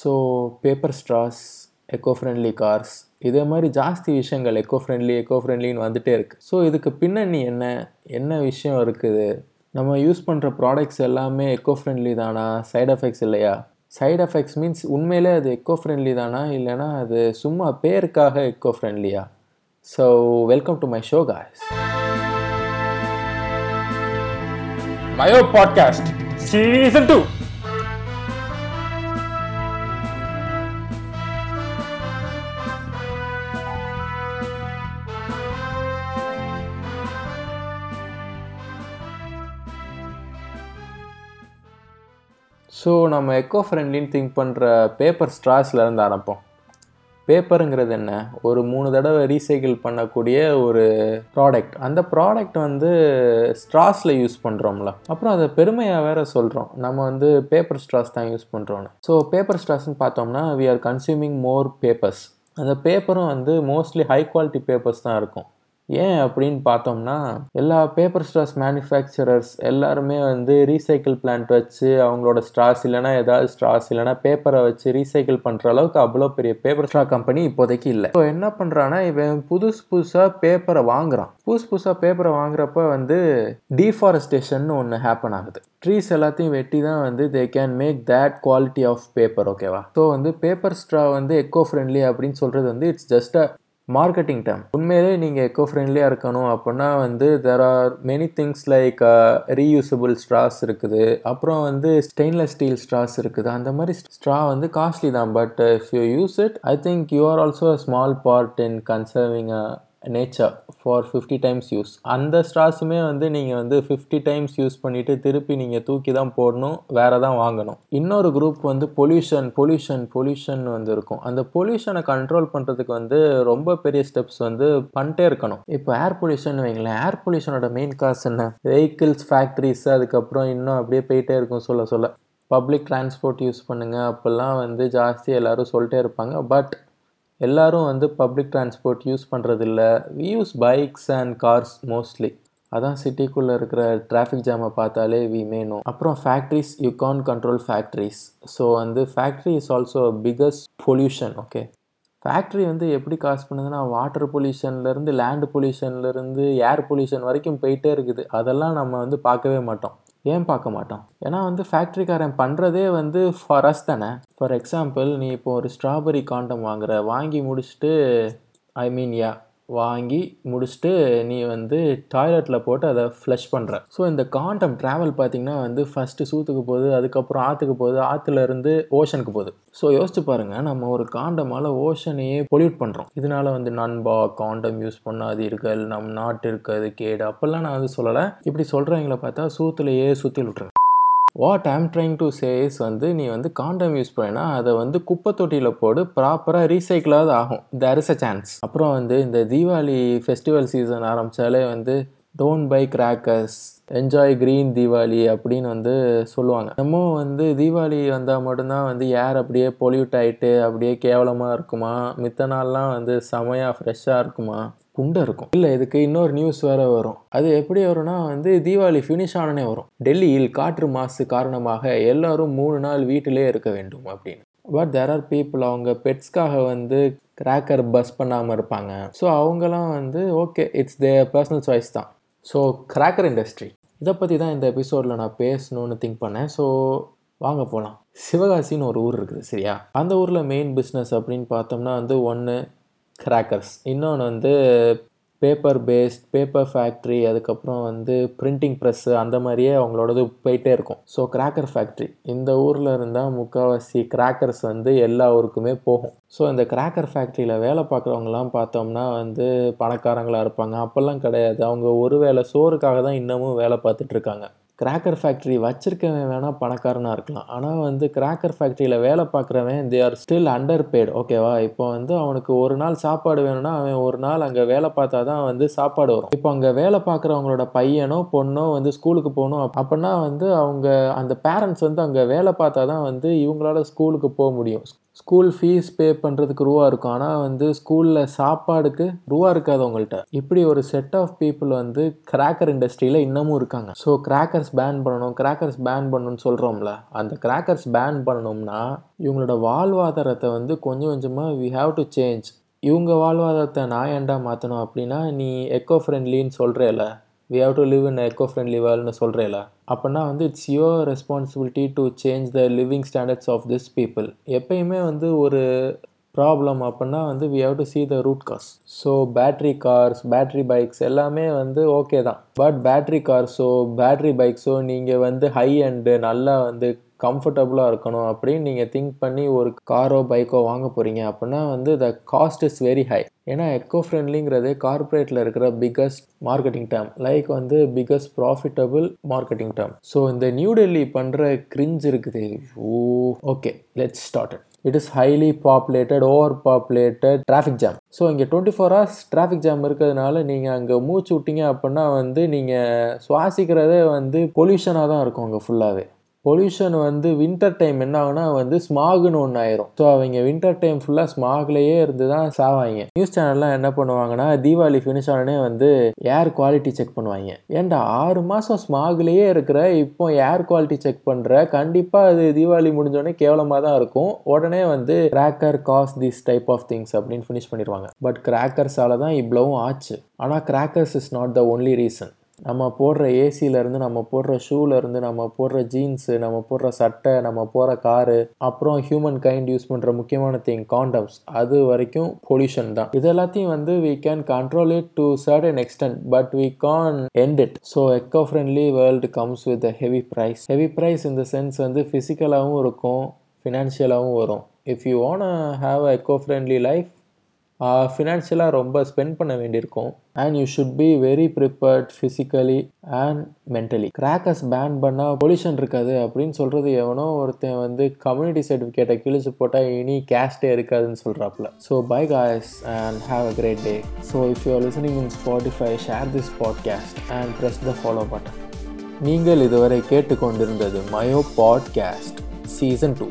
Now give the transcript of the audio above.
So paper straws eco friendly cars இதே மாதிரி ஜாஸ்தி விஷயங்கள் எக்கோ ஃப்ரெண்ட்லி எக்கோ ஃப்ரெண்ட்லின்னு வந்துட்டே இருக்குது ஸோ இதுக்கு பின்னணி என்ன? என்ன விஷயம் இருக்குது? நம்ம யூஸ் பண்ணுற ப்ராடக்ட்ஸ் எல்லாமே எக்கோ ஃப்ரெண்ட்லி தானா? சைடு எஃபெக்ட்ஸ் இல்லையா? சைடு எஃபெக்ட்ஸ் மீன்ஸ் உண்மையிலே அது எக்கோ ஃப்ரெண்ட்லி தானா? இல்லைனா அது சும்மா பேருக்காக எக்கோ ஃப்ரெண்ட்லியா so welcome to my show guys mayo podcast season two so நம்ம எக்கோ ஃப்ரெண்ட்லின்னு திங்க் பண்ணுற பேப்பர் ஸ்ட்ராஸ்லேருந்து ஆரம்பிப்போம். பேப்பருங்கிறது என்ன? ஒரு மூணு தடவை ரீசைக்கிள் பண்ணக்கூடிய ஒரு ப்ராடக்ட் அந்த ப்ராடக்ட் வந்து ஸ்ட்ராஸில் யூஸ் பண்ணுறோம்ல அப்புறம் அதை பெருமையாக வேற சொல்கிறோம் நம்ம வந்து பேப்பர் ஸ்ட்ராஸ் தான் யூஸ் பண்ணுறோன்னு ஸோ பேப்பர் ஸ்ட்ராஸ்ன்னு பார்த்தோம்னா we are consuming more papers அந்த பேப்பரும் வந்து மோஸ்ட்லி ஹை குவாலிட்டி பேப்பர்ஸ் தான் இருக்கும். ஏன் அப்படின்னு பார்த்தோம்னா எல்லா பேப்பர் ஸ்ட்ராஸ் மேனுஃபேக்சரர்ஸ் எல்லாருமே வந்து ரீசைக்கிள் பிளான்ட் வச்சு அவங்களோட ஸ்ட்ராஸ் இல்லைனா ஏதாவது ஸ்ட்ராஸ் இல்லைனா பேப்பரை வச்சு ரீசைக்கிள் பண்ணுற அளவுக்கு அவ்வளோ பெரிய பேப்பர் ஸ்ட்ரா கம்பெனி இப்போதைக்கு இல்லை. இப்போ என்ன பண்ணுறான்னா இவன் புதுசு புதுசாக பேப்பரை வாங்குறான். புதுசு புதுசாக பேப்பரை வாங்குறப்ப வந்து டீஃபாரஸ்டேஷன் ஒன்று ஹேப்பன் ஆகுது. ட்ரீஸ் எல்லாத்தையும் வெட்டி தான் வந்து they can make that quality of paper ஓகேவா ஸோ வந்து பேப்பர் ஸ்ட்ரா வந்து எக்கோ ஃப்ரெண்ட்லி அப்படின்னு சொல்கிறது வந்து it's just a marketing term உண்மையிலே நீங்கள் எக்கோ ஃப்ரெண்ட்லியாக இருக்கணும் அப்படின்னா வந்து there are many things like reusable straws இருக்குது. அப்புறம் வந்து ஸ்டெயின்லெஸ் ஸ்டீல் ஸ்ட்ராஸ் இருக்குது. அந்த மாதிரி ஸ்ட்ரா வந்து காஸ்ட்லி தான். But if you use it I think you are also a small part in conserving a nature for fifty times use அந்த ஸ்ட்ராஸுமே வந்து நீங்கள் வந்து ஃபிஃப்டி டைம்ஸ் யூஸ் பண்ணிவிட்டு திருப்பி நீங்கள் தூக்கி தான் போடணும் வேறு தான் வாங்கணும். இன்னொரு குரூப் வந்து பொல்யூஷன் பொல்யூஷன் பொல்யூஷன் வந்து இருக்கும். அந்த பொல்யூஷனை கண்ட்ரோல் பண்ணுறதுக்கு வந்து ரொம்ப பெரிய ஸ்டெப்ஸ் வந்து பண்ணிட்டே இருக்கணும். இப்போ ஏர் பொல்யூஷன் வைங்களேன். ஏர் பொல்யூஷனோட மெயின் காசு என்ன? வெஹிக்கிள்ஸ் ஃபேக்ட்ரிஸ் அதுக்கப்புறம் இன்னும் அப்படியே போயிட்டே இருக்கும் சொல்ல சொல்ல. பப்ளிக் டிரான்ஸ்போர்ட் யூஸ் பண்ணுங்கள் அப்போல்லாம் வந்து ஜாஸ்தி எல்லோரும் சொல்லிட்டே இருப்பாங்க. பட் எல்லோரும் வந்து பப்ளிக் டிரான்ஸ்போர்ட் யூஸ் பண்ணுறதில்ல we use bikes and cars mostly அதான் சிட்டிக்குள்ளே இருக்கிற டிராஃபிக் ஜாமை பார்த்தாலே வி மேனும் அப்புறம் factories you can't control factories so வந்து factory is also biggest pollution okay factory வந்து எப்படி காசு பண்ணுதுன்னா வாட்டர் பொல்யூஷன்லேருந்து லேண்ட் பொல்யூஷன்லேருந்து ஏர் பொல்யூஷன் வரைக்கும் போயிட்டே இருக்குது. அதெல்லாம் நம்ம வந்து பார்க்கவே மாட்டோம். ஏன் பார்க்க மாட்டோம்? ஏன்னா வந்து ஃபேக்ட்ரிக்காரன் பண்ணுறதே வந்து ஃபார் அஸ் தானே. ஃபார் எக்ஸாம்பிள் நீ இப்போ ஒரு ஸ்ட்ராபெரி காண்டம் வாங்குற வாங்கி முடிச்சுட்டு ஐ மீன் யா வாங்கி முடிச்சுட்டு நீ வந்து டாய்லெட்டில் போட்டு அதை ஃப்ளஷ் பண்ணுற ஸோ இந்த காண்டம் ட்ராவல் பார்த்திங்கன்னா வந்து ஃபஸ்ட்டு சூத்துக்கு போகுது அதுக்கப்புறம் ஆற்றுக்கு போகுது ஆற்றுலேருந்து ஓஷனுக்கு போகுது. ஸோ யோசிச்சு பாருங்கள் நம்ம ஒரு காண்டமால் ஓஷனையே பொல்யூட் பண்ணுறோம் இதனால வந்து நண்பா காண்டம் யூஸ் பண்ணாதீர்கள் நம் நாட்டு இருக்கிறது கேடு. அப்போல்லாம் நான் வந்து சொல்லலை. இப்படி சொல்கிறவங்கள பார்த்தா சூத்துலையே சுற்றி விட்ருங்க what I'm trying to chase வந்து நீ வந்து காண்டம் யூஸ் பண்ணினா அதை வந்து குப்பை தொட்டியில் போடு ப்ராப்பராக ரீசைக்கிளாவது ஆகும். தேர் இஸ் அ சான்ஸ் அப்புறம் வந்து இந்த தீபாவளி ஃபெஸ்டிவல் சீசன் ஆரம்பித்தாலே வந்து don't buy crackers enjoy green Deepavali அப்படின்னு வந்து சொல்லுவாங்க. நம்ம வந்து தீபாவளி வந்தால் மட்டும்தான் வந்து ஏர் அப்படியே பொல்யூட் ஆகிட்டு அப்படியே கேவலமாக இருக்குமா? மித்த நாள்லாம் வந்து செமையாக ஃப்ரெஷ்ஷாக இருக்குமா? குண்டை இருக்கும். இல்லை இதுக்கு இன்னொரு நியூஸ் வேறு வரும். அது எப்படி வரும்னா வந்து தீபாவளி ஃபினிஷ் ஆனனே வரும். டெல்லியில் காற்று மாசு காரணமாக எல்லோரும் மூணு நாள் வீட்டிலே இருக்க வேண்டும் அப்படின்னு. பட் தேர் ஆர் பீப்புள் அவங்க பெட்ஸ்க்காக வந்து கிராக்கர் பஸ் பண்ணாமல் இருப்பாங்க. ஸோ அவங்களாம் வந்து okay it's they personal choice தான். ஸோ கிராக்கர் இண்டஸ்ட்ரி இதை பற்றி தான் இந்த எபிசோடில் நான் பேசணும்னு திங்க் பண்ணேன். ஸோ வாங்க போகலாம் சிவகாசின்னு ஒரு ஊர் இருக்குது சரியா? அந்த ஊரில் மெயின் பிஸ்னஸ் அப்படின்னு பார்த்தோம்னா வந்து ஒன்று கிராக்கர்ஸ் இன்னொன்று வந்து பேப்பர் பேஸ்ட் பேப்பர் ஃபேக்ட்ரி அதுக்கப்புறம் வந்து பிரிண்டிங் ப்ரெஸ்ஸு அந்த மாதிரியே அவங்களோடது போயிட்டே இருக்கும். ஸோ கிராக்கர் ஃபேக்ட்ரி இந்த ஊரில் இருந்தால் முக்கால்வாசி கிராக்கர்ஸ் வந்து எல்லா ஊருக்குமே போகும். ஸோ இந்த கிராக்கர் ஃபேக்ட்ரியில் வேலை பார்க்குறவங்கலாம் பார்த்தோம்னா வந்து பணக்காரங்களாக இருப்பாங்க. அப்போல்லாம் கிடையாது. அவங்க ஒரு வேளை சோறுக்காக தான் இன்னமும் வேலை பார்த்துட்ருக்காங்க கிராக்கர் ஃபேக்ட்ரி வச்சுருக்கவன் வேணால் பணக்காரனாக இருக்கலாம். ஆனால் வந்து கிராக்கர் ஃபேக்ட்ரியில் வேலை பார்க்குறவன் they are still underpaid ஓகேவா இப்போ வந்து அவனுக்கு ஒரு நாள் சாப்பாடு வேணும்னா அவன் ஒரு நாள் அங்கே வேலை பார்த்தா தான் வந்து சாப்பாடு வரும். இப்போ அங்கே வேலை பார்க்குறவங்களோட பையனோ பொண்ணோ வந்து ஸ்கூலுக்கு போகணும் அப்படின்னா வந்து அவங்க அந்த பேரண்ட்ஸ் வந்து அங்கே வேலை பார்த்தா தான் வந்து இவங்களால ஸ்கூலுக்கு போக முடியும். ஸ்கூல் ஃபீஸ் பே பண்ணுறதுக்கு ரூபா இருக்கும். ஆனால் வந்து ஸ்கூலில் சாப்பாடுக்கு ரூபா இருக்காது உங்கள்கிட்ட இப்படி ஒரு செட் ஆஃப் பீப்புள் வந்து கிராக்கர் இண்டஸ்ட்ரியில் இன்னமும் இருக்காங்க. ஸோ கிராக்கர்ஸ் பேன் பண்ணணும் கிராக்கர்ஸ் பேன் பண்ணணும்னு சொல்கிறோம்ல அந்த கிராக்கர்ஸ் பேன் பண்ணணும்னா இவங்களோட வாழ்வாதாரத்தை வந்து கொஞ்சம் கொஞ்சமாக வி ஹாவ் டு சேஞ்ச் இவங்க வாழ்வாதாரத்தை நான் ஏன்டா மாற்றணும் அப்படின்னா நீ எக்கோ ஃப்ரெண்ட்லின்னு சொல்கிறேல we have to live in eco friendly வேர்ல்டுன்னு சொல்கிறேல அப்படின்னா வந்து it's your responsibility to change the living standards of this people எப்பயுமே வந்து ஒரு ப்ராப்ளம் அப்படின்னா வந்து we have to see the root cause so battery cars battery bikes எல்லாமே வந்து ஓகே தான். பட் பேட்ரி கார்ஸோ பேட்ரி பைக்ஸோ நீங்கள் வந்து ஹை அண்டு நல்லா வந்து கம்ஃபர்டபுளாக இருக்கணும் அப்படின்னு நீங்கள் திங்க் பண்ணி ஒரு காரோ பைக்கோ வாங்க போகிறீங்க அப்படின்னா வந்து the cost is very high ஏன்னா எக்கோ ஃப்ரெண்ட்லிங்கிறது கார்ப்பரேட்டில் இருக்கிற பிக்கஸ்ட் மார்க்கெட்டிங் டேம் லைக் வந்து biggest profitable marketing term so இந்த நியூ டெல்லி பண்ணுற கிரிஞ்ச் இருக்குது. ஓ okay let's start it is highly populated over populated traffic jam so இங்கே twenty four hours traffic jam இருக்கிறதுனால நீங்கள் அங்கே மூச்சு விட்டீங்க அப்படின்னா வந்து நீங்கள் சுவாசிக்கிறதே வந்து பொல்யூஷனாக தான் இருக்கும் அங்கே ஃபுல்லாகவே பொல்யூஷன் வந்து வின்டர் டைம் என்ன ஆகுனா வந்து ஸ்மாகுன்னு ஒன்று ஆயிரும். ஸோ அவங்க வின்டர் டைம் ஃபுல்லாக ஸ்மாக்லேயே இருந்து தான் சாவாங்க. நியூஸ் சேனல்லாம் என்ன பண்ணுவாங்கன்னா தீபாவளி ஃபினிஷ் ஆனே வந்து ஏர் குவாலிட்டி செக் பண்ணுவாங்க. ஏன்டா ஆறு மாதம் ஸ்மாக்லேயே இருக்கிற இப்போ ஏர் குவாலிட்டி செக் பண்ணுற கண்டிப்பாக அது தீபாவளி முடிஞ்சோடனே கேவலமாக தான் இருக்கும். உடனே வந்து cracker cause this type of things அப்படின்னு ஃபினிஷ் பண்ணிடுவாங்க. பட் கிராக்கர்ஸால தான் இவ்வளவும் ஆச்சு. ஆனால் crackers is not the only reason நம்ம போடுற ஏசியிலேருந்து நம்ம போடுற ஷூலேருந்து நம்ம போடுற ஜீன்ஸு நம்ம போடுற சட்டை நம்ம போகிற காரு அப்புறம் ஹியூமன் கைண்ட் யூஸ் பண்ணுற முக்கியமான திங் காண்டம்ஸ் அது வரைக்கும் பொல்யூஷன் தான். இது எல்லாத்தையும் வந்து we can control it to certain extent but we can't end it so eco friendly world comes with a heavy price heavy price இந்த சென்ஸ் வந்து ஃபிசிக்கலாகவும் இருக்கும் ஃபினான்ஷியலாகவும் வரும். If you want have a eco friendly life ஃபினான்ஷியலாக ரொம்ப spend பண்ண வேண்டியிருக்கும். And you should be very prepared physically and mentally crackers ban பண்ணால் பொல்யூஷன் இருக்காது அப்படின்னு சொல்கிறது எவனோ ஒருத்தன் வந்து கம்யூனிட்டி சர்டிஃபிகேட்டை கிழிச்சு போட்டால் இனி கேஸ்டே இருக்காதுன்னு சொல்கிறாப்புல so bye guys and have a great day so if you are listening in Spotify share this podcast and press the follow button நீங்கள் இதுவரை கேட்டுக்கொண்டிருந்தது மயோ பாட்காஸ்ட் சீசன் டூ